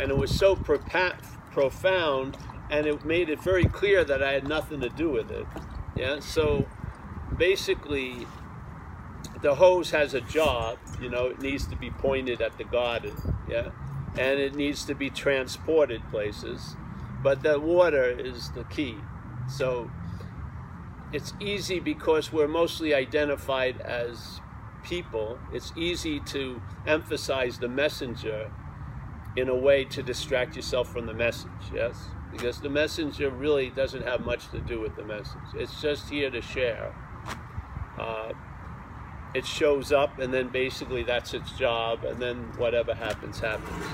And it was so profound, and it made it very clear that I had nothing to do with it. Yeah, so basically, the hose has a job. You know, it needs to be pointed at the garden. Yeah, and it needs to be transported places. But the water is the key. So it's easy because we're mostly identified as people. It's easy to emphasize the messenger in a way to distract yourself from the message, yes? Because the messenger really doesn't have much to do with the message. It's just here to share. Uh, it shows up, and then basically that's its job, and then whatever happens, happens.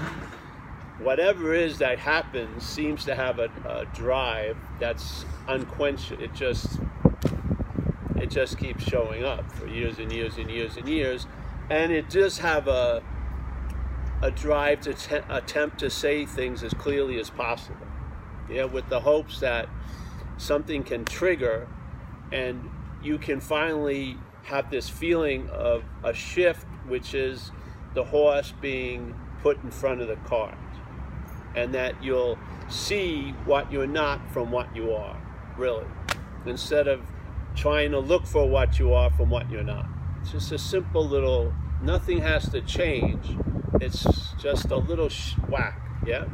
Whatever is that happens seems to have a, a drive that's unquenched. It just it just keeps showing up for years and years and years and years, and it does have a a drive to te- attempt to say things as clearly as possible. Yeah, with the hopes that something can trigger, and you can finally have this feeling of a shift, which is the horse being put in front of the cart, and that you'll see what you're not from what you are, really, instead of trying to look for what you are from what you're not. It's just a simple little, nothing has to change. It's just a little whack, yeah?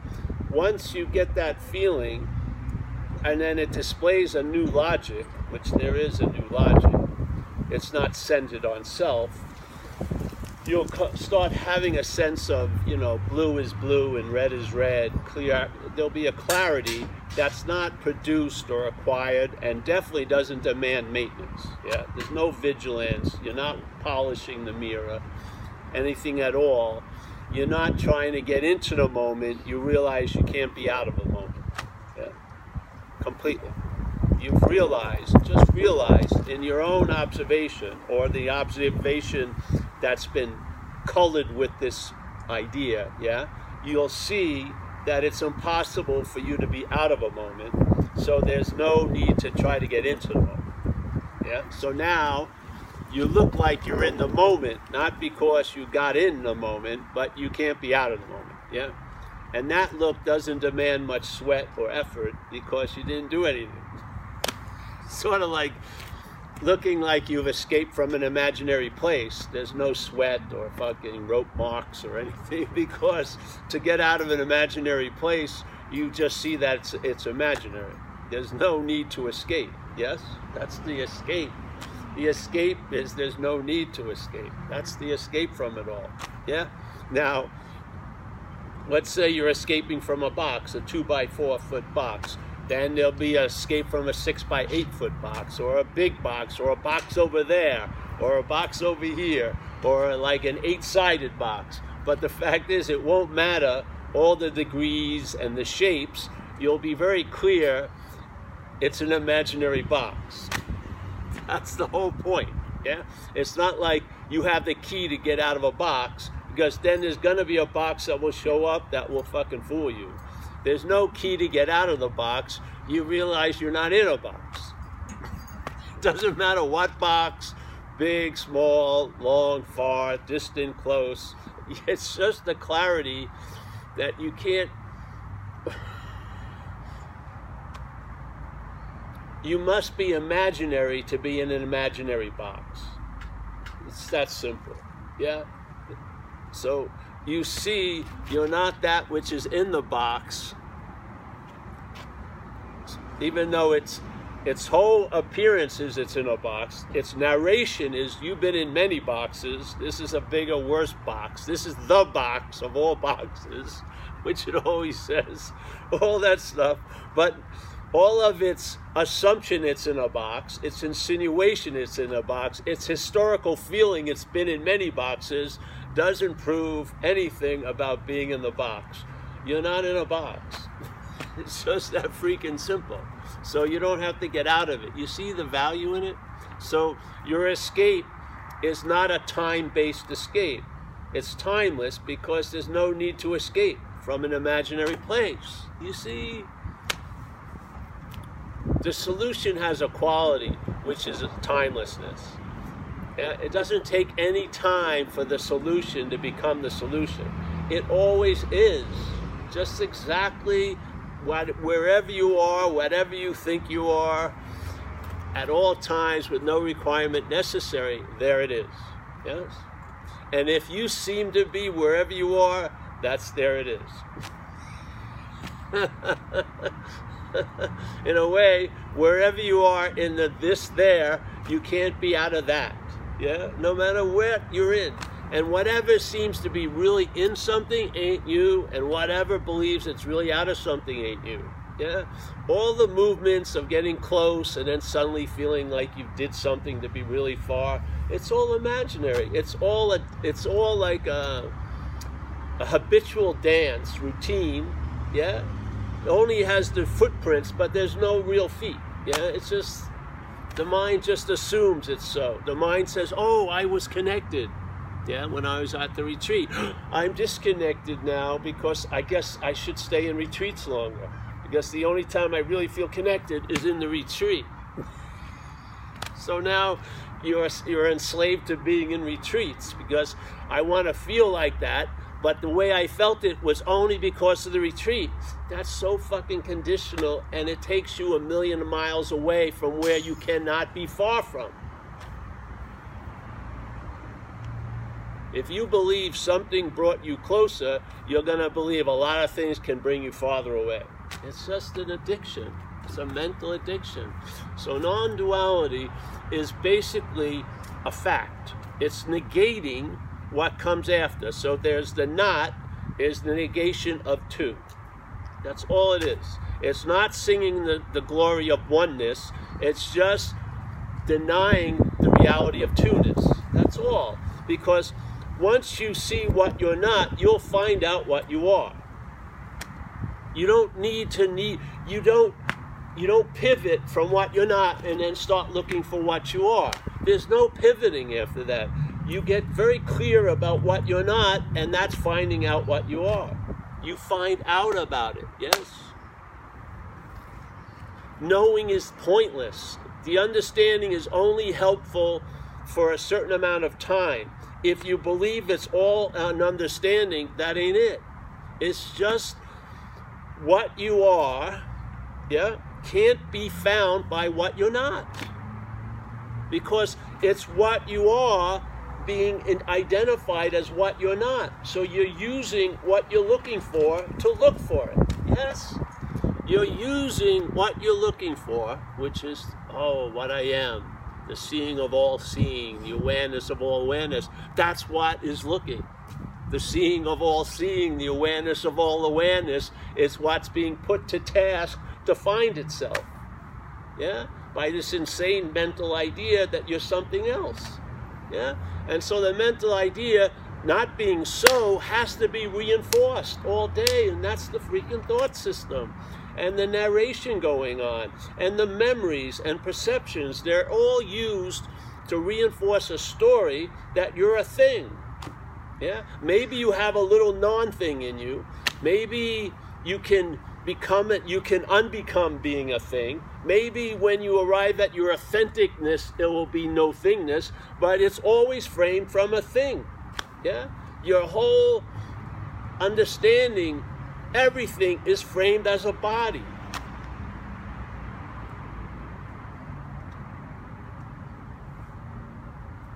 Once you get that feeling, and then it displays a new logic, which there is a new logic, it's not centered on self, you'll start having a sense of, you know, blue is blue and red is red, clear. There'll be a clarity that's not produced or acquired and definitely doesn't demand maintenance. Yeah, there's no vigilance. You're not polishing the mirror, anything at all. You're not trying to get into the moment. You realize you can't be out of the moment. Yeah, completely. You've realized, just realized in your own observation or the observation that's been colored with this idea, yeah, you'll see that it's impossible for you to be out of a moment. So there's no need to try to get into the moment. Yeah. So now you look like you're in the moment, not because you got in the moment, but you can't be out of the moment. Yeah. And that look doesn't demand much sweat or effort because you didn't do anything. Sort of like looking like you've escaped from an imaginary place. There's no sweat or fucking rope marks or anything because to get out of an imaginary place, you just see that it's, it's imaginary. There's no need to escape. Yes? That's the escape. The escape is there's no need to escape. That's the escape from it all. Yeah? Now, let's say you're escaping from a box, a two by four foot box then there'll be a escape from a six by eight foot box or a big box or a box over there or a box over here or like an eight sided box. But the fact is, it won't matter all the degrees and the shapes. You'll be very clear it's an imaginary box. That's the whole point. Yeah? It's not like you have the key to get out of a box because then there's to be a box that will show up that will fucking fool you. There's no key to get out of the box. You realize you're not in a box. Doesn't matter what box, big, small, long, far, distant, close. It's just the clarity that you can't. You must be imaginary to be in an imaginary box. It's that simple. Yeah? So you see you're not that which is in the box, even though its its whole appearance is it's in a box. Its narration is you've been in many boxes. This is a bigger, worse box. This is the box of all boxes, which it always says. All that stuff. But all of its assumption it's in a box, its insinuation it's in a box, its historical feeling it's been in many boxes, doesn't prove anything about being in the box. You're not in a box. It's just that freaking simple. So you don't have to get out of it. You see the value in it? So your escape is not a time based escape. It's timeless because there's no need to escape from an imaginary place. You see? The solution has a quality, which is timelessness. Uh, it doesn't take any time for the solution to become the solution. It always is. just exactly what, wherever you are, whatever you think you are, at all times with no requirement necessary, there it is. Yes? And if you seem to be wherever you are, that's there it is. in a way, wherever you are in the this there, you can't be out of that. Yeah? No matter what you're in. And whatever seems to be really in something ain't you, and whatever believes it's really out of something ain't you. Yeah? All the movements of getting close and then suddenly feeling like you did something to be really far, it's all imaginary. It's all a, it's all like a, a habitual dance routine, yeah? Only has the footprints, but there's no real feet. Yeah, it's just the mind just assumes it's so. The mind says, "Oh, I was connected." Yeah, when I was at the retreat, I'm disconnected now because I guess I should stay in retreats longer. Because the only time I really feel connected is in the retreat. so now you're you're enslaved to being in retreats because I want to feel like that but the way I felt it was only because of the retreat. That's so fucking conditional, and it takes you a million miles away from where you cannot be far from. If you believe something brought you closer, you're going to believe a lot of things can bring you farther away. It's just an addiction, it's a mental addiction. So, non duality is basically a fact, it's negating what comes after. So there's the not is the negation of two. That's all it is. It's not singing the, the glory of oneness. It's just denying the reality of two-ness. That's all. Because once you see what you're not, you'll find out what you are. You don't need to need you don't you don't pivot from what you're not and then start looking for what you are. There's no pivoting after that you get very clear about what you're not, and that's finding out what you are. You find out about it, yes? Knowing is pointless. The understanding is only helpful for a certain amount of time. If you believe it's all an understanding, that ain't it. It's just what you are, yeah, can't be found by what you're not. Because it's what you are being identified as what you're not. So you're using what you're looking for to look for it. Yes? You're using what you're looking for, which is, oh, what I am, the seeing of all seeing, the awareness of all awareness. That's what is looking. The seeing of all seeing, the awareness of all awareness is what's being put to task to find itself. Yeah? By this insane mental idea that you're something else. Yeah? And so the mental idea not being so has to be reinforced all day, and that's the freaking thought system. And the narration going on, and the memories and perceptions, they're all used to reinforce a story that you're a thing. Yeah? Maybe you have a little non thing in you. Maybe you can become it, you can unbecome being a thing. Maybe when you arrive at your authenticness, there will be no thingness, but it's always framed from a thing. Yeah? Your whole understanding, everything is framed as a body.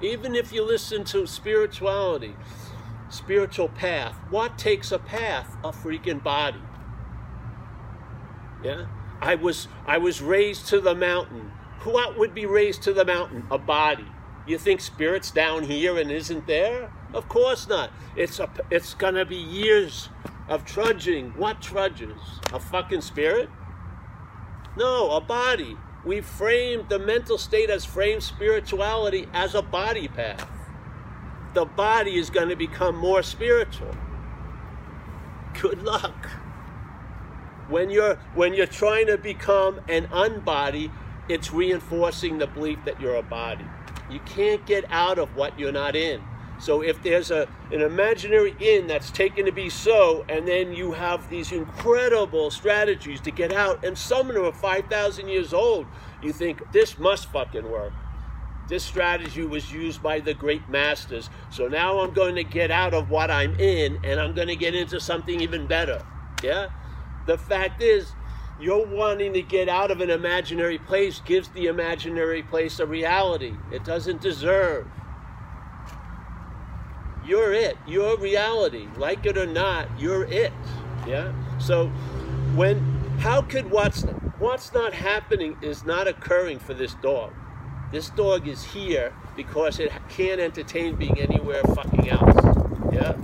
Even if you listen to spirituality, spiritual path, what takes a path? A freaking body. Yeah? I was I was raised to the mountain. What would be raised to the mountain? A body. You think spirit's down here and isn't there? Of course not. It's a it's gonna be years of trudging. What trudges? A fucking spirit? No, a body. We framed the mental state as framed spirituality as a body path. The body is going to become more spiritual. Good luck. When you're when you're trying to become an unbody, it's reinforcing the belief that you're a body. You can't get out of what you're not in. So if there's a an imaginary in that's taken to be so, and then you have these incredible strategies to get out, and some of them are 5,000 years old, you think this must fucking work. This strategy was used by the great masters. So now I'm going to get out of what I'm in, and I'm going to get into something even better. Yeah? The fact is, you're wanting to get out of an imaginary place gives the imaginary place a reality it doesn't deserve. You're it. You're reality. Like it or not, you're it. Yeah? So when how could what's what's not happening is not occurring for this dog. This dog is here because it can't entertain being anywhere fucking else. Yeah?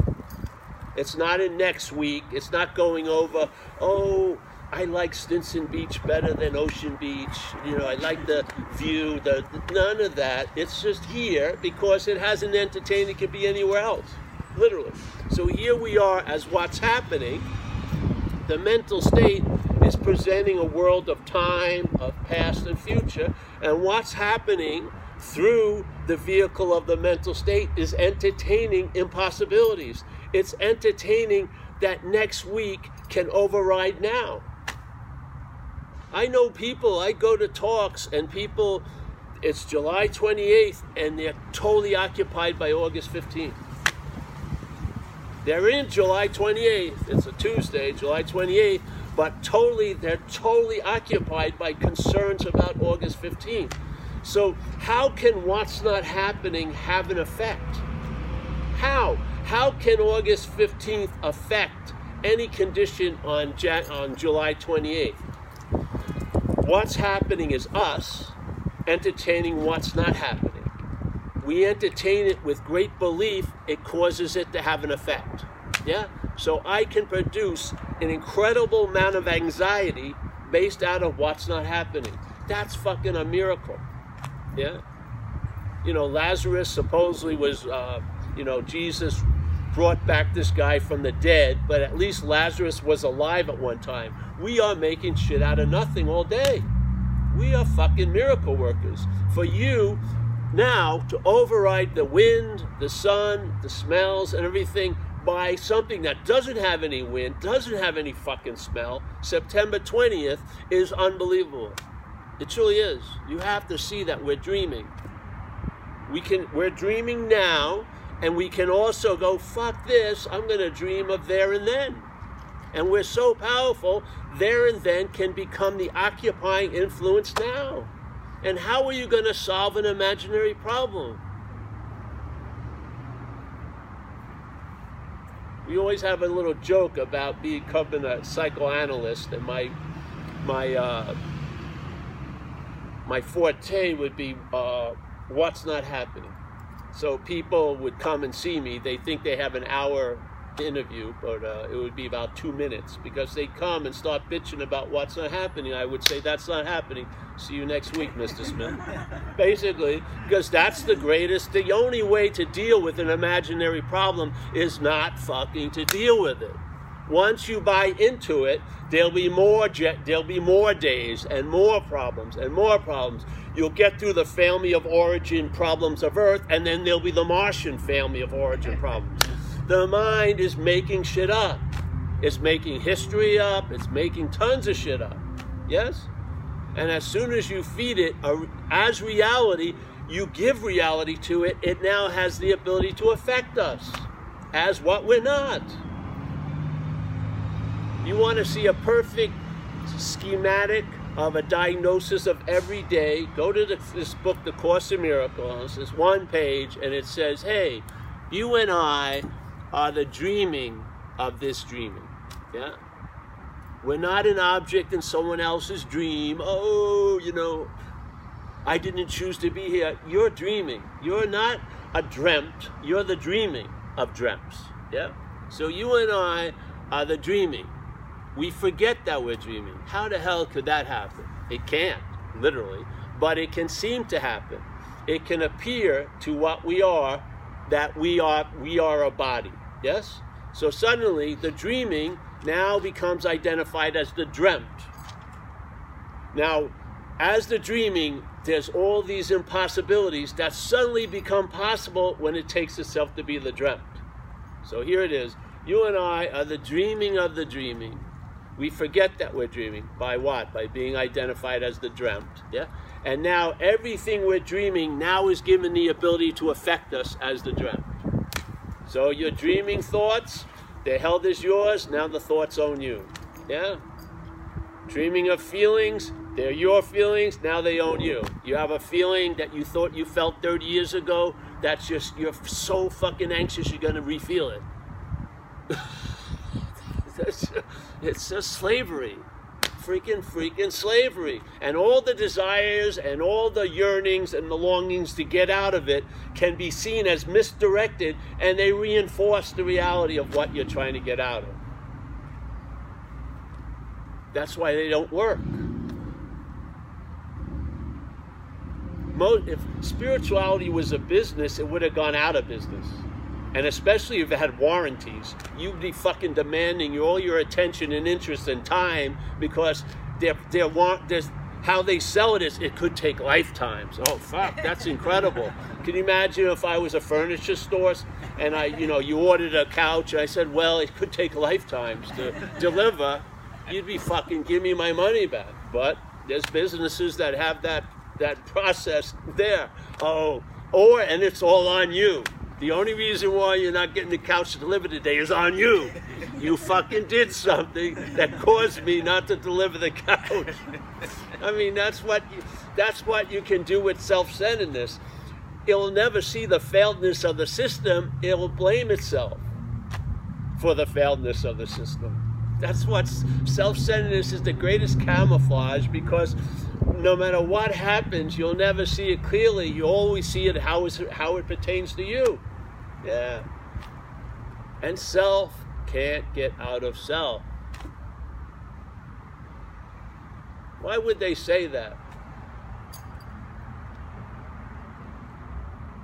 It's not in next week. It's not going over, oh, I like Stinson Beach better than Ocean Beach. You know, I like the view, the, none of that. It's just here because it hasn't entertained. It could be anywhere else, literally. So here we are as what's happening. The mental state is presenting a world of time, of past and future, and what's happening through the vehicle of the mental state is entertaining impossibilities. It's entertaining that next week can override now. I know people, I go to talks and people, it's July 28th and they're totally occupied by August 15th. They're in July 28th, it's a Tuesday, July 28th, but totally, they're totally occupied by concerns about August 15th. So, how can what's not happening have an effect? How? How can August 15th affect any condition on, on July 28th? What's happening is us entertaining what's not happening. We entertain it with great belief, it causes it to have an effect. Yeah? So I can produce an incredible amount of anxiety based out of what's not happening. That's fucking a miracle. Yeah? You know, Lazarus supposedly was, uh, you know, Jesus brought back this guy from the dead, but at least Lazarus was alive at one time. We are making shit out of nothing all day. We are fucking miracle workers. For you now to override the wind, the sun, the smells, and everything by something that doesn't have any wind, doesn't have any fucking smell, September 20th is unbelievable. It truly is. You have to see that we're dreaming. We can we're dreaming now and we can also go fuck this, I'm going to dream of there and then. And we're so powerful, there and then can become the occupying influence now. And how are you going to solve an imaginary problem? We always have a little joke about becoming a psychoanalyst, and my my uh, my forte would be uh, what's not happening. So people would come and see me. They think they have an hour interview, but uh, it would be about two minutes because they come and start bitching about what's not happening. I would say, That's not happening. See you next week, Mr. Smith. Basically, because that's the greatest, the only way to deal with an imaginary problem is not fucking to deal with it. Once you buy into it, there'll be more there'll be more days and more problems and more problems. You'll get through the family of origin problems of Earth, and then there'll be the Martian family of origin problems. The mind is making shit up. It's making history up. It's making tons of shit up. Yes? And as soon as you feed it as reality, you give reality to it, it now has the ability to affect us as what we're not. You want to see a perfect schematic of a diagnosis of every day, go to the, this book, The Course in Miracles. It's one page, and it says, hey, you and I are the dreaming of this dreaming. Yeah? We're not an object in someone else's dream. Oh, you know, I didn't choose to be here. You're dreaming. You're not a dreamt. You're the dreaming of dreams. Yeah? So you and I are the dreaming. We forget that we're dreaming. How the hell could that happen? It can't, literally, but it can seem to happen. It can appear to what we are that we are we are a body. Yes? So suddenly the dreaming now becomes identified as the dreamt. Now, as the dreaming, there's all these impossibilities that suddenly become possible when it takes itself to be the dreamt. So here it is. You and I are the dreaming of the dreaming. We forget that we're dreaming. By what? By being identified as the dreamt. Yeah? And now everything we're dreaming now is given the ability to affect us as the dreamt. So your dreaming thoughts They're held as yours, now the thoughts own you. Yeah? Dreaming of feelings, they're your feelings, now they own you. You have a feeling that you thought you felt 30 years ago, that's just, you're so fucking anxious you're gonna refeel it. it's just slavery freaking, freaking slavery. And all the desires and all the yearnings and the longings to get out of it can be seen as misdirected and they reinforce the reality of what you're trying to get out of. That's why they don't work. If spirituality was a business, it would have gone out of business. And especially if it had warranties, you'd be fucking demanding all your attention and interest and time because their their want there's how they sell it is it could take lifetimes. Oh fuck, that's incredible. Can you imagine if I was a furniture store and I, you know, you ordered a couch and I said, well, it could take lifetimes to deliver. You'd be fucking give me my money back. But there's businesses that have that that process there. Oh, or and it's all on you. The only reason why you're not getting the couch delivered today is on you. You fucking did something that caused me not to deliver the couch. I mean, that's what you, that's what you can do with self-centeredness. It'll never see the failedness of the system. It will blame itself for the failedness of the system. That's what self-centeredness is the greatest camouflage because no matter what happens, you'll never see it clearly. You always see it how, how it pertains to you. Yeah. And self can't get out of self. Why would they say that?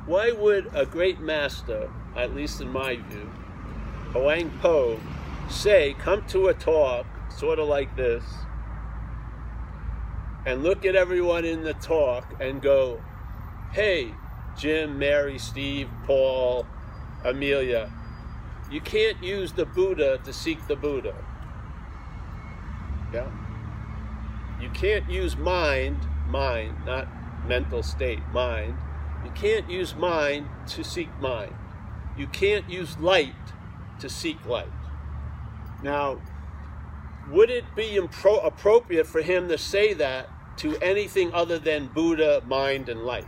Why would a great master, at least in my view, Huang Po, say, come to a talk sort of like this, and look at everyone in the talk and go, hey, Jim, Mary, Steve, Paul, Amelia, you can't use the Buddha to seek the Buddha. Yeah? You can't use mind, mind, not mental state, mind. You can't use mind to seek mind. You can't use light to seek light. Now, would it be appropriate for him to say that to anything other than Buddha, mind, and light?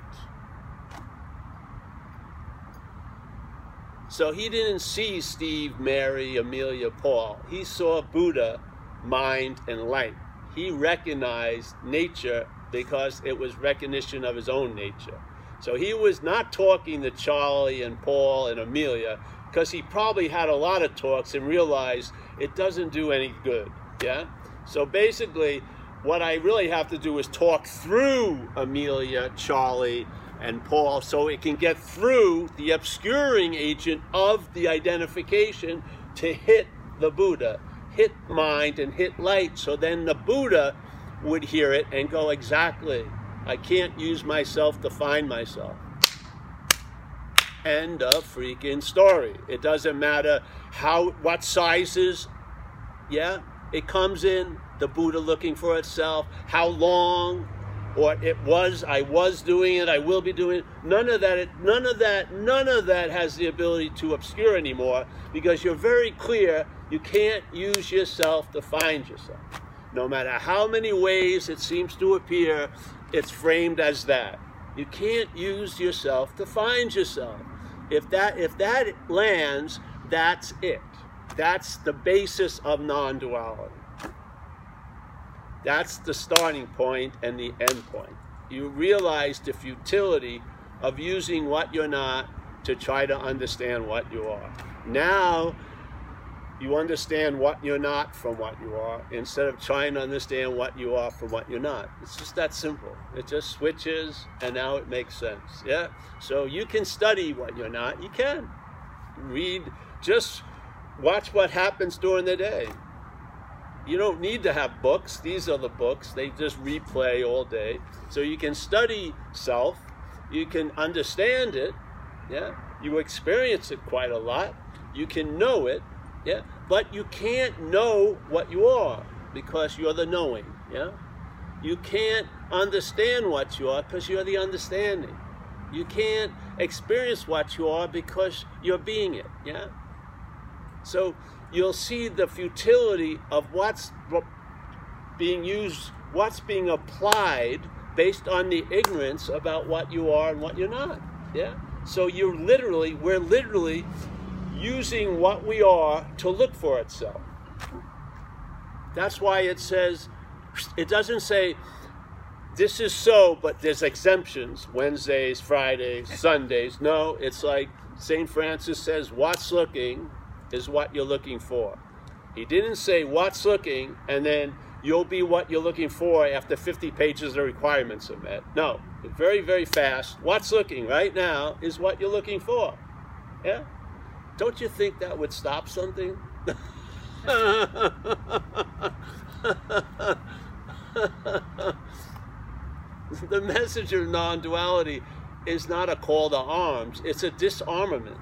So he didn't see Steve, Mary, Amelia, Paul. He saw Buddha, mind, and light. He recognized nature because it was recognition of his own nature. So he was not talking to Charlie and Paul and Amelia because he probably had a lot of talks and realized it doesn't do any good. Yeah? So basically, what I really have to do is talk through Amelia, Charlie, and Paul so it can get through the obscuring agent of the identification to hit the Buddha, hit mind and hit light. So then the Buddha would hear it and go, exactly, I can't use myself to find myself. End of freaking story. It doesn't matter how, what sizes, yeah, it comes in, the Buddha looking for itself, how long, or it was I was doing it, I will be doing it. None of that none of that none of that has the ability to obscure anymore because you're very clear you can't use yourself to find yourself. No matter how many ways it seems to appear, it's framed as that. You can't use yourself to find yourself. If that if that lands, that's it. That's the basis of non-duality. That's the starting point and the end point. You realize the futility of using what you're not to try to understand what you are. Now, you understand what you're not from what you are instead of trying to understand what you are from what you're not. It's just that simple. It just switches and now it makes sense. Yeah? So you can study what you're not. You can. Read, just watch what happens during the day you don't need to have books. These are the books. They just replay all day. So you can study self. You can understand it. Yeah. You experience it quite a lot. You can know it. Yeah. But you can't know what you are because you're the knowing. Yeah. You can't understand what you are because you're the understanding. You can't experience what you are because you're being it. Yeah. So you'll see the futility of what's being used, what's being applied based on the ignorance about what you are and what you're not. Yeah? So you're literally, we're literally using what we are to look for itself. That's why it says, it doesn't say, this is so, but there's exemptions Wednesdays, Fridays, Sundays. No, it's like St. Francis says, what's looking is what you're looking for. He didn't say what's looking and then you'll be what you're looking for after 50 pages of requirements are met. No, very, very fast. What's looking right now is what you're looking for. Yeah? Don't you think that would stop something? the message of non-duality is not a call to arms, it's a disarmament.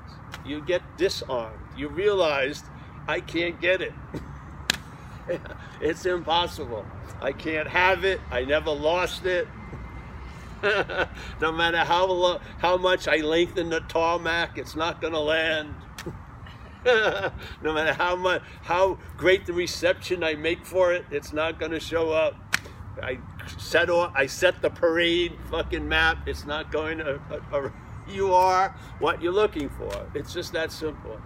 You get disarmed. You realized I can't get it. it's impossible. I can't have it. I never lost it. no matter how how much I lengthen the tarmac, it's not going to land. no matter how much how great the reception I make for it, it's not going to show up. I set off, I set the parade fucking map. It's not going to. Uh, uh, you are what you're looking for. It's just that simple.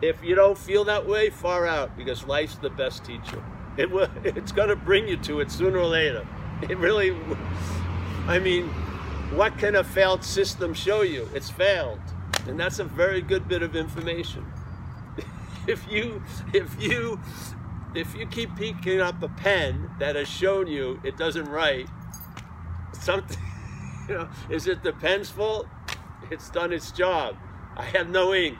If you don't feel that way, far out, because life's the best teacher. It will. It's going to bring you to it sooner or later. It really. I mean, what can a failed system show you? It's failed, and that's a very good bit of information. if you, if you if you keep picking up a pen that has shown you it doesn't write, something, you know, is it the pen's fault? It's done its job. I have no ink.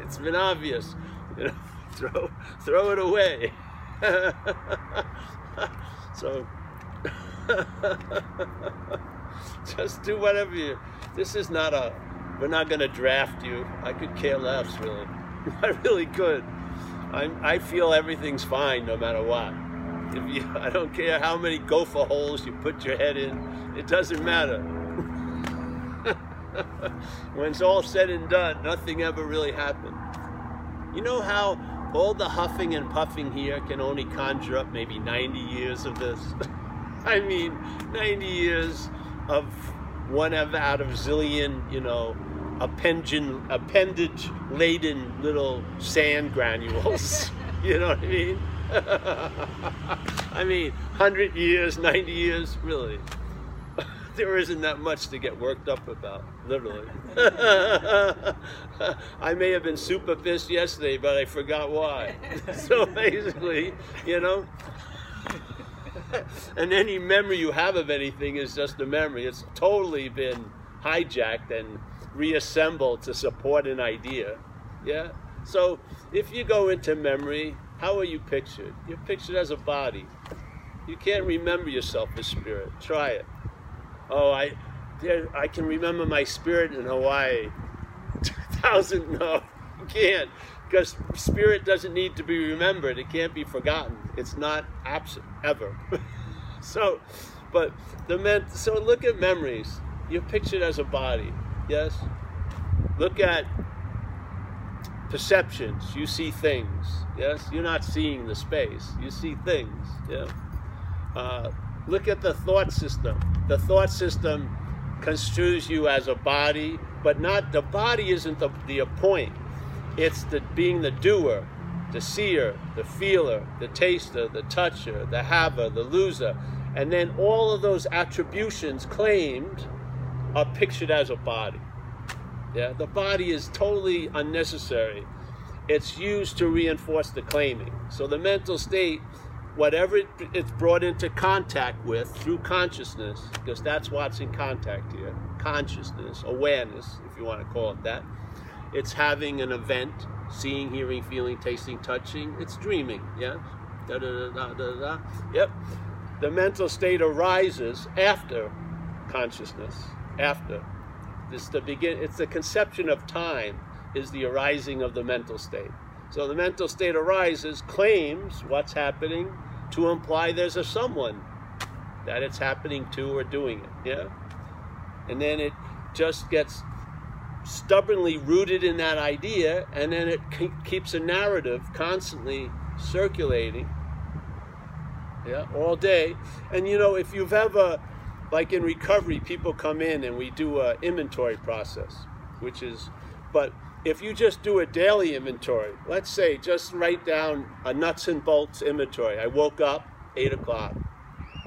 It's been obvious. You know, throw, throw it away. so, just do whatever you. This is not a. We're not going to draft you. I could care less, really. I really could. I'm, I feel everything's fine no matter what. You, I don't care how many gopher holes you put your head in, it doesn't matter. when it's all said and done, nothing ever really happened. You know how all the huffing and puffing here can only conjure up maybe 90 years of this? I mean, 90 years of one out of zillion, you know, appendage laden little sand granules. you know what I mean? I mean, 100 years, 90 years, really. there isn't that much to get worked up about, literally. I may have been super pissed yesterday, but I forgot why. so basically, you know, and any memory you have of anything is just a memory. It's totally been hijacked and reassembled to support an idea. Yeah? So if you go into memory, how are you pictured? You're pictured as a body. You can't remember yourself as spirit. Try it. Oh, I, there, I can remember my spirit in Hawaii. 2000, no, you can't. Because spirit doesn't need to be remembered. It can't be forgotten. It's not absent, ever. so, but the men, so look at memories. You're pictured as a body. Yes? Look at perceptions. You see things. Yes? You're not seeing the space. You see things. Yeah? Uh, look at the thought system. The thought system construes you as a body, but not the body isn't the, the point. It's the being the doer, the seer, the feeler, the taster, the toucher, the haver, the loser. And then all of those attributions claimed are pictured as a body. Yeah, the body is totally unnecessary. It's used to reinforce the claiming. So the mental state, whatever it's brought into contact with through consciousness, because that's what's in contact here, consciousness, awareness, if you want to call it that. It's having an event, seeing, hearing, feeling, tasting, touching. It's dreaming, yeah? Da, da, da, da, da, Yep. The mental state arises after consciousness after. This the begin. It's the conception of time is the arising of the mental state. So the mental state arises, claims what's happening to imply there's a someone that it's happening to or doing it. Yeah, and then it just gets stubbornly rooted in that idea, and then it keeps a narrative constantly circulating, yeah, all day. And you know, if you've ever, like in recovery, people come in and we do a inventory process, which is, but if you just do a daily inventory, let's say just write down a nuts and bolts inventory. I woke up, eight o'clock,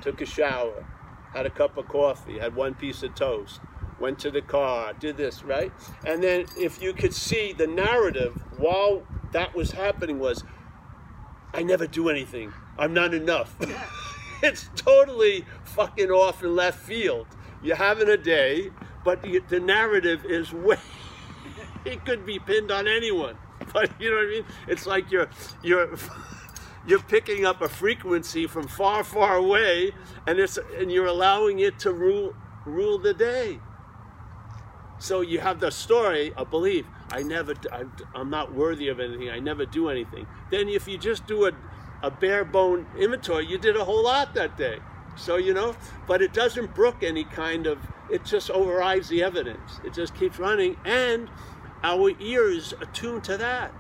took a shower, had a cup of coffee, had one piece of toast, went to the car, did this, right? And then if you could see the narrative while that was happening was, I never do anything. I'm not enough. it's totally fucking off in left field. You're having a day, but the, the narrative is way, it could be pinned on anyone. But you know what I mean? It's like you're, you're, you're picking up a frequency from far, far away, and it's and you're allowing it to rule rule the day. So you have the story, a belief. I never, I'm not worthy of anything. I never do anything. Then if you just do a, a bare bone inventory, you did a whole lot that day. So you know, but it doesn't brook any kind of. It just overrides the evidence. It just keeps running, and our ears attuned to that.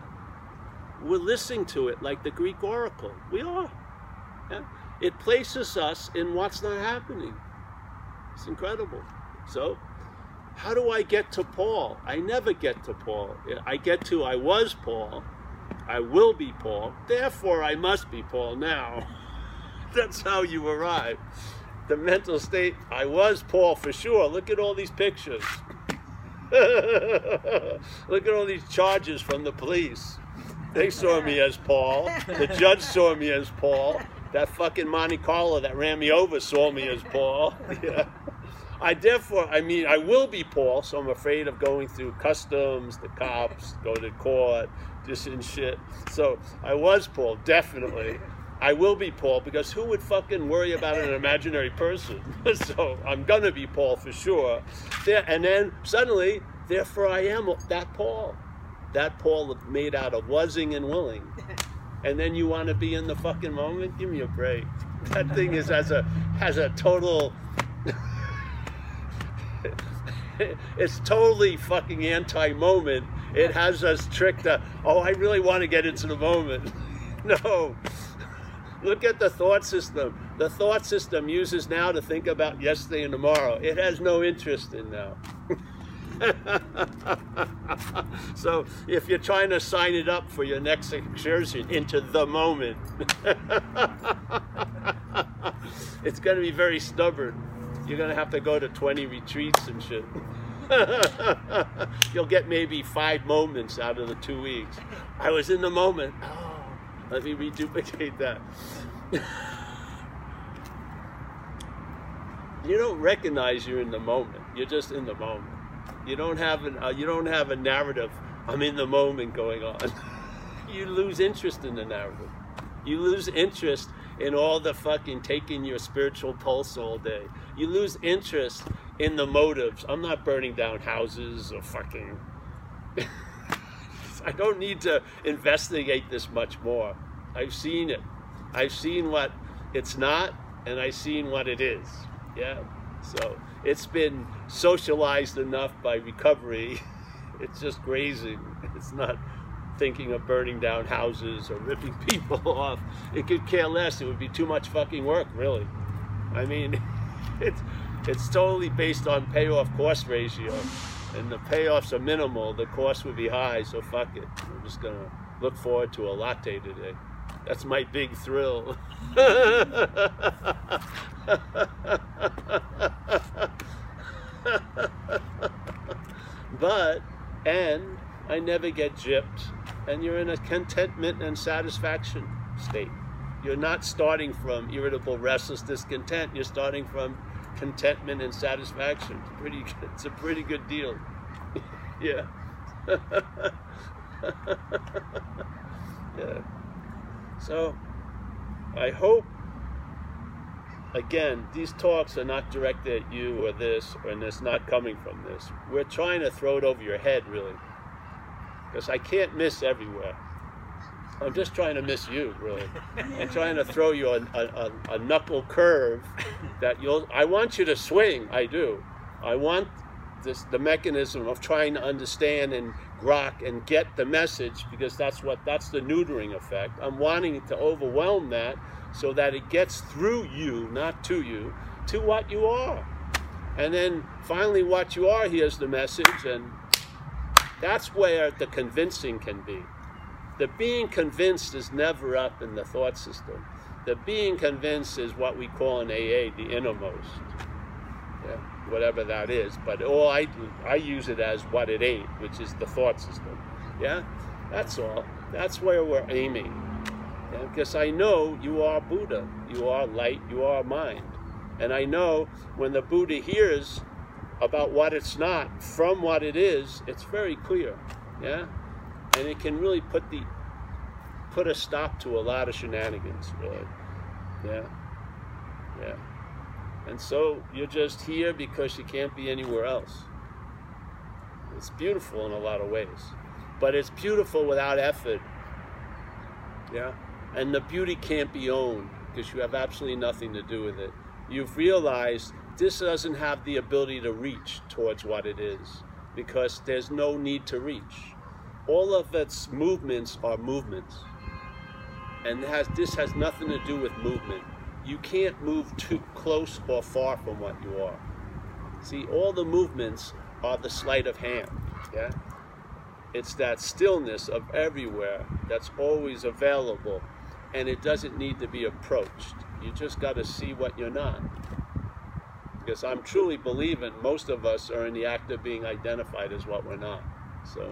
We're listening to it like the Greek oracle. We are. Yeah? It places us in what's not happening. It's incredible. So, how do I get to Paul? I never get to Paul. I get to I was Paul. I will be Paul. Therefore, I must be Paul now. That's how you arrive. The mental state, I was Paul for sure. Look at all these pictures. Look at all these charges from the police. They saw me as Paul. The judge saw me as Paul. That fucking Monte Carlo that ran me over saw me as Paul. Yeah. I therefore, I mean, I will be Paul, so I'm afraid of going through customs, the cops, go to court, this and shit. So I was Paul, definitely. I will be Paul because who would fucking worry about an imaginary person? so I'm gonna be Paul for sure. There, and then suddenly, therefore, I am that Paul that Paul made out of wasing and willing. And then you want to be in the fucking moment? Give me a break. That thing is as a has a total it's totally fucking anti-moment. It has us tricked to, oh, I really want to get into the moment. no. Look at the thought system. The thought system uses now to think about yesterday and tomorrow. It has no interest in now. so if you're trying to sign it up for your next excursion into the moment, it's going to be very stubborn. You're going to have to go to 20 retreats and shit. You'll get maybe five moments out of the two weeks. I was in the moment. Oh, let me reduplicate that. you don't recognize you're in the moment. You're just in the moment. You don't have an uh, you don't have a narrative. I'm in the moment going on. you lose interest in the narrative. You lose interest in all the fucking taking your spiritual pulse all day. You lose interest in the motives. I'm not burning down houses or fucking. I don't need to investigate this much more. I've seen it. I've seen what it's not, and I've seen what it is. Yeah. So it's been socialized enough by recovery. It's just grazing. It's not thinking of burning down houses or ripping people off. It could care less. It would be too much fucking work, really. I mean, it's it's totally based on payoff cost ratio, and the payoffs are minimal. The cost would be high, so fuck it. I'm just gonna look forward to a latte today. That's my big thrill. but, and I never get gypped, and you're in a contentment and satisfaction state. You're not starting from irritable, restless discontent. You're starting from contentment and satisfaction. It's pretty. It's a pretty good deal. yeah. yeah. So, I hope again, these talks are not directed at you or this, and it's not coming from this. We're trying to throw it over your head, really. Because I can't miss everywhere. I'm just trying to miss you, really. and trying to throw you a, a, a, knuckle curve that you'll. I want you to swing, I do. I want this the mechanism of trying to understand and grok and get the message because that's what that's the neutering effect. I'm wanting to overwhelm that so that it gets through you, not to you, to what you are. And then finally what you are hears the message and that's where the convincing can be. The being convinced is never up in the thought system. The being convinced is what we call in AA the innermost. Yeah, whatever that is. But all I I use it as what it ain't, which is the thought system. Yeah? That's all. That's where we're aiming. Yeah? Because I know you are Buddha. You are light. You are mind. And I know when the Buddha hears about what it's not from what it is, it's very clear. Yeah? And it can really put the put a stop to a lot of shenanigans, really. Yeah. Yeah. And so you're just here because you can't be anywhere else. It's beautiful in a lot of ways. But it's beautiful without effort. Yeah? And the beauty can't be owned because you have absolutely nothing to do with it. You've realized this doesn't have the ability to reach towards what it is because there's no need to reach. All of its movements are movements. And has, this has nothing to do with movement. You can't move too close or far from what you are. See, all the movements are the sleight of hand. Yeah? It's that stillness of everywhere that's always available, and it doesn't need to be approached. You just got to see what you're not. Because I'm truly believing most of us are in the act of being identified as what we're not. So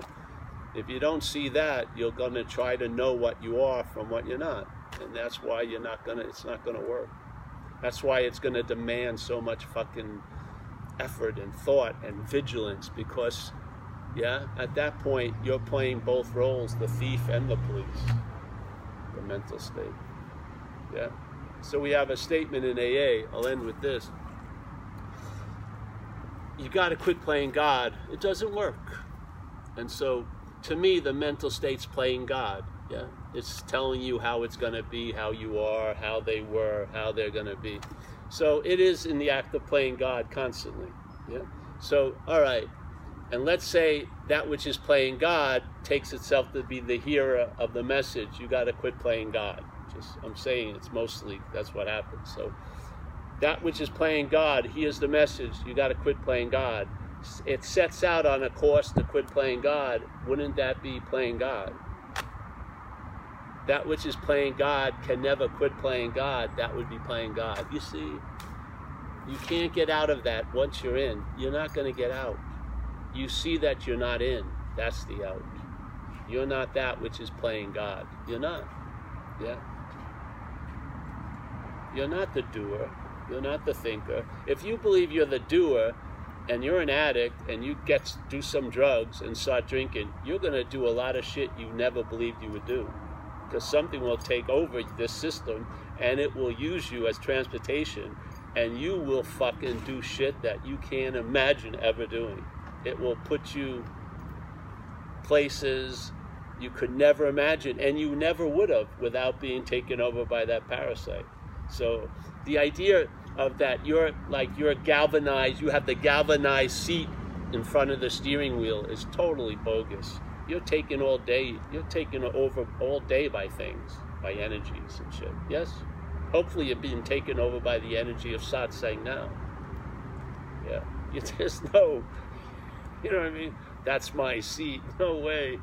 if you don't see that, you're going to try to know what you are from what you're not. And that's why you're not going to, it's not going to work. That's why it's going to demand so much fucking effort and thought and vigilance because, yeah, at that point, you're playing both roles the thief and the police, the mental state. Yeah. So we have a statement in AA. I'll end with this. You got to quit playing God. It doesn't work. And so to me, the mental state's playing God. Yeah, it's telling you how it's going to be, how you are, how they were, how they're going to be. So it is in the act of playing God constantly. Yeah. So all right, and let's say that which is playing God takes itself to be the hearer of the message. You got to quit playing God. Just I'm saying it's mostly that's what happens. So that which is playing God hears the message. You got to quit playing God it sets out on a course to quit playing God, wouldn't that be playing God? That which is playing God can never quit playing God. That would be playing God. You see, you can't get out of that once you're in. You're not going to get out. You see that you're not in. That's the out. You're not that which is playing God. You're not. Yeah. You're not the doer. You're not the thinker. If you believe you're the doer, and you're an addict and you get do some drugs and start drinking, you're going to do a lot of shit you never believed you would do. Because something will take over this system and it will use you as transportation and you will fucking do shit that you can't imagine ever doing. It will put you places you could never imagine and you never would have without being taken over by that parasite. So the idea of that. You're like you're galvanized. You have the galvanized seat in front of the steering wheel is totally bogus. You're taken all day you're taken over all day by things by energies and shit. Yes? Hopefully you're being taken over by the energy of satsang now. Yeah. You just know you know what i mean? That's my seat. No way.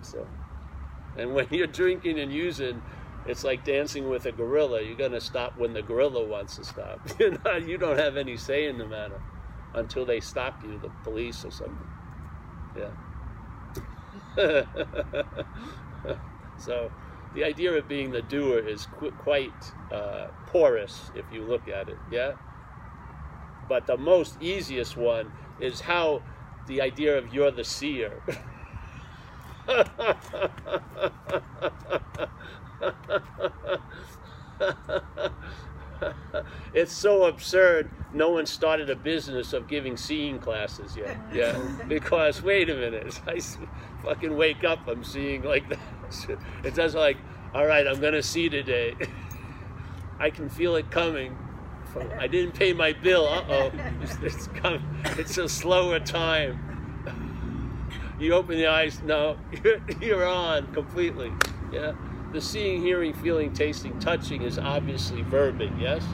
So and when you're drinking and using it's like dancing with a gorilla. You're going to stop when the gorilla wants to stop. You're not, you don't have any say in the matter until they stop you, the police or something. Yeah. so the idea of being the doer is qu- quite uh, porous if you look at it. Yeah. But the most easiest one is how the idea of you're the seer. it's so absurd. No one started a business of giving seeing classes yet. Yeah, because wait a minute, I fucking wake up, I'm seeing like that. It does like, all right, I'm gonna see today. I can feel it coming. I didn't pay my bill. Uh oh, it's, it's, coming. it's a slower time. You open the eyes, no, you're, you're on completely. Yeah, the seeing, hearing, feeling, tasting, touching is obviously verbing. Yes.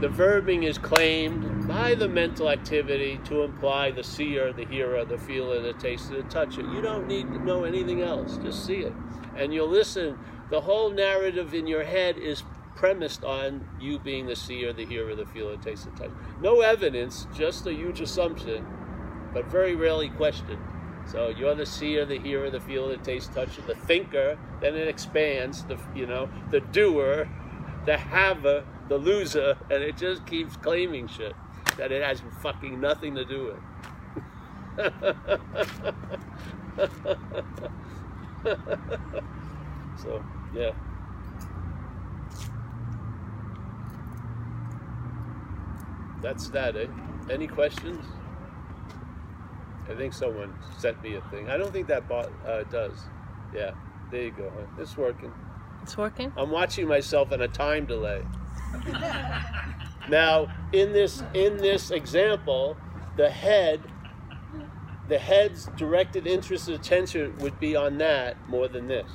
The verbing is claimed by the mental activity to imply the seer, the hearer, the feeler, the taster, the toucher. You don't need to know anything else. Just see it. And you'll listen. The whole narrative in your head is premised on you being the seer, the hearer, the feeler, the taster, the toucher. No evidence, just a huge assumption, but very rarely questioned. So you're the seer, the hearer, the feeler, the taste, toucher, the thinker. Then it expands. The you know the doer, the haver, the loser, and it just keeps claiming shit that it has fucking nothing to do with. so, yeah. That's that, eh? Any questions? I think someone sent me a thing. I don't think that bot uh, does. Yeah, there you go. It's working. It's working? I'm watching myself in a time delay. now, in this in this example, the head the head's directed interest and attention would be on that more than this.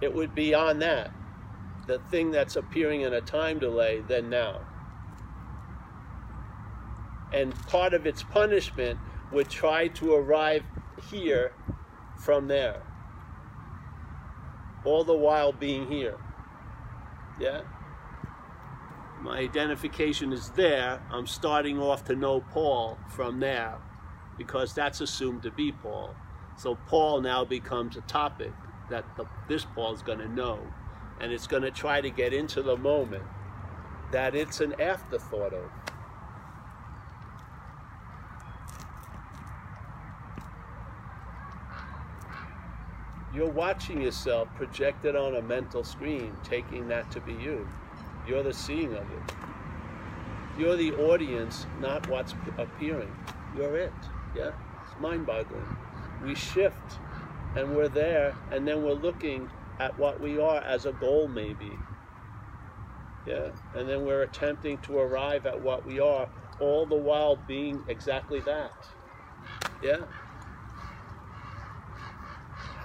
It would be on that, the thing that's appearing in a time delay, than now. And part of its punishment would try to arrive here from there, all the while being here. Yeah? My identification is there. I'm starting off to know Paul from there because that's assumed to be Paul. So Paul now becomes a topic that the, this Paul is going to know. And it's going to try to get into the moment that it's an afterthought of. You're watching yourself projected on a mental screen, taking that to be you. You're the seeing of it. You're the audience, not what's appearing. You're it. Yeah? It's mind boggling. We shift and we're there, and then we're looking at what we are as a goal, maybe. Yeah? And then we're attempting to arrive at what we are, all the while being exactly that. Yeah?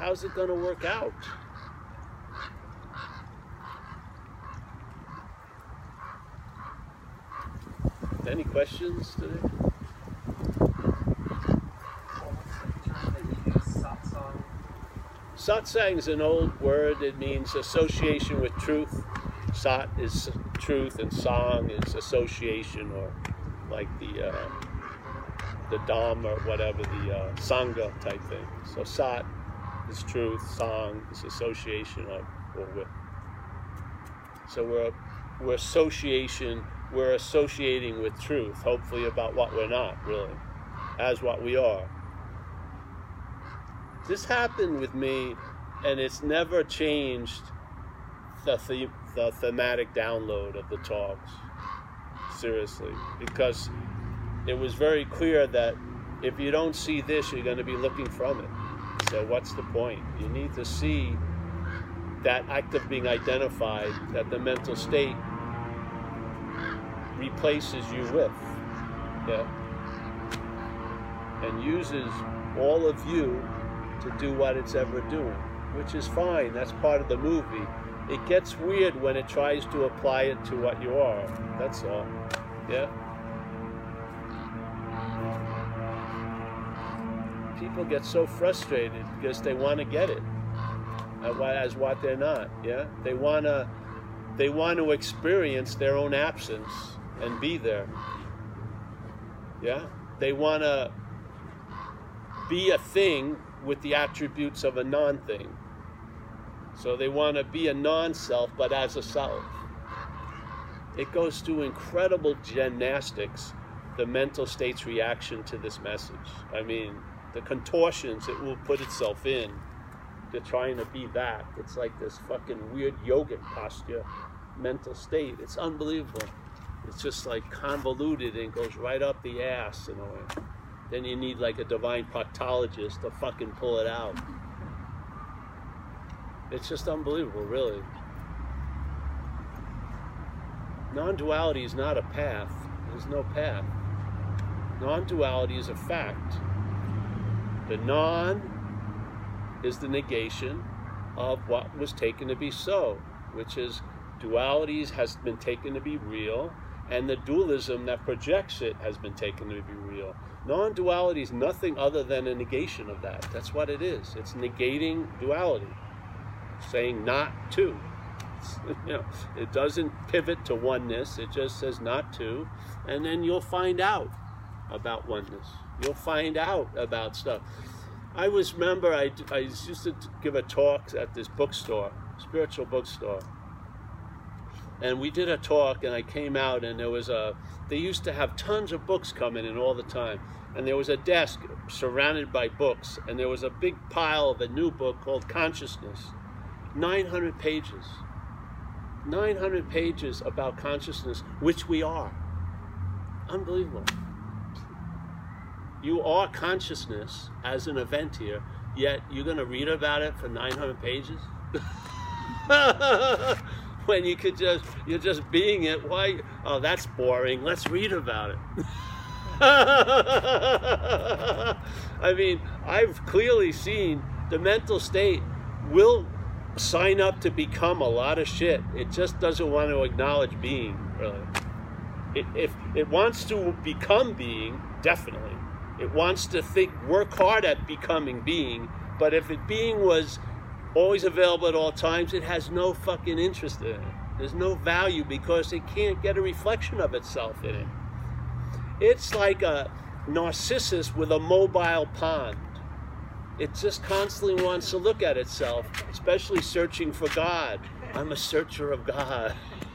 How's it going to work out? Any questions today? Satsang is an old word. It means association with truth. Sat is truth, and song is association, or like the uh, the dam or whatever the uh, sangha type thing. So sat is truth, song this association of or with. So we're we're association we're associating with truth, hopefully about what we're not really, as what we are. This happened with me, and it's never changed the, the, the thematic download of the talks. Seriously, because it was very clear that if you don't see this, you're going to be looking from it. So what's the point? You need to see that act of being identified that the mental state replaces you with. Yeah. And uses all of you to do what it's ever doing, which is fine. That's part of the movie. It gets weird when it tries to apply it to what you are. That's all. Yeah. People get so frustrated because they want to get it as what they're not. Yeah, they want to they want to experience their own absence and be there. Yeah, they want to be a thing with the attributes of a non-thing. So they want to be a non-self, but as a self. It goes through incredible gymnastics, the mental state's reaction to this message. I mean, the contortions it will put itself in to trying to be that. It's like this fucking weird yogic posture, mental state. It's unbelievable. It's just like convoluted and goes right up the ass in a way. Then you need like a divine proctologist to fucking pull it out. It's just unbelievable, really. non-duality is not a path. There's no path. Non-duality is a fact. The non is the negation of what was taken to be so, which is dualities has been taken to be real, and the dualism that projects it has been taken to be real. Non duality is nothing other than a negation of that. That's what it is. It's negating duality, saying not to. you know, it doesn't pivot to oneness, it just says not to, and then you'll find out about oneness. You'll find out about stuff. I was remember I, I used to give a talk at this bookstore, spiritual bookstore, and we did a talk and I came out and there was a they used to have tons of books coming in all the time. And there was a desk surrounded by books and there was a big pile of a new book called Consciousness. 900 pages. 900 pages about consciousness which we are. Unbelievable you are consciousness as an event here yet you're going to read about it for 900 pages? When you could just you're just being it why oh that's boring let's read about it. I mean i've clearly seen the mental state will sign up to become a lot of shit. It just doesn't want to acknowledge being really. It, if it wants to become being definitely it wants to think work hard at becoming being but if it being was always available at all times, it has no fucking interest in it. There's no value because it can't get a reflection of itself in it. It's like a narcissus with a mobile pond. It just constantly wants to look at itself, especially searching for God. I'm a searcher of God.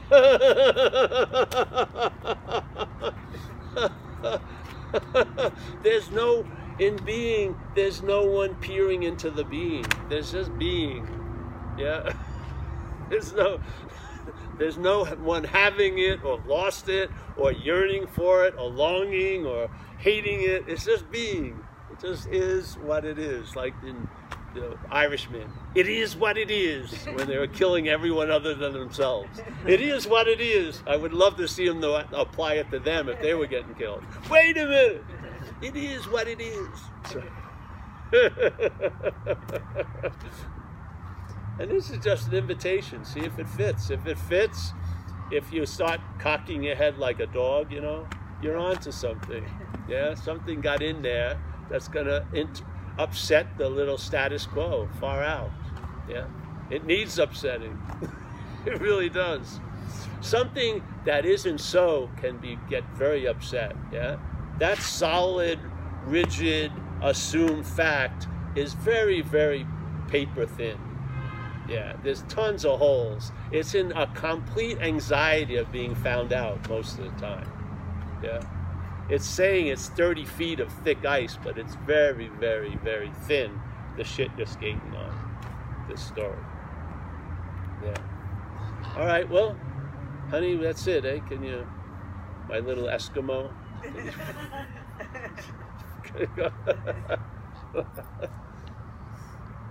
There's no in being, there's no one peering into the being. There's just being. Yeah. There's no there's no one having it or lost it or yearning for it or longing or hating it. It's just being. It just is what it is. Like in the Irishman. It is what it is when they were killing everyone other than themselves. It is what it is. I would love to see them apply it to them if they were getting killed. Wait a minute. It is what it is. and this is just an invitation. See if it fits. If it fits, if you start cocking your head like a dog, you know, you're onto something. Yeah, something got in there that's gonna upset the little status quo far out. Yeah, it needs upsetting. it really does. Something that isn't so can be get very upset. Yeah, that solid, rigid, assumed fact is very, very paper thin. Yeah, there's tons of holes. It's in a complete anxiety of being found out most of the time. Yeah. It's saying it's 30 feet of thick ice, but it's very, very, very thin, the shit you're skating on. This story. Yeah. All right, well, honey, that's it, eh? Can you, my little Eskimo?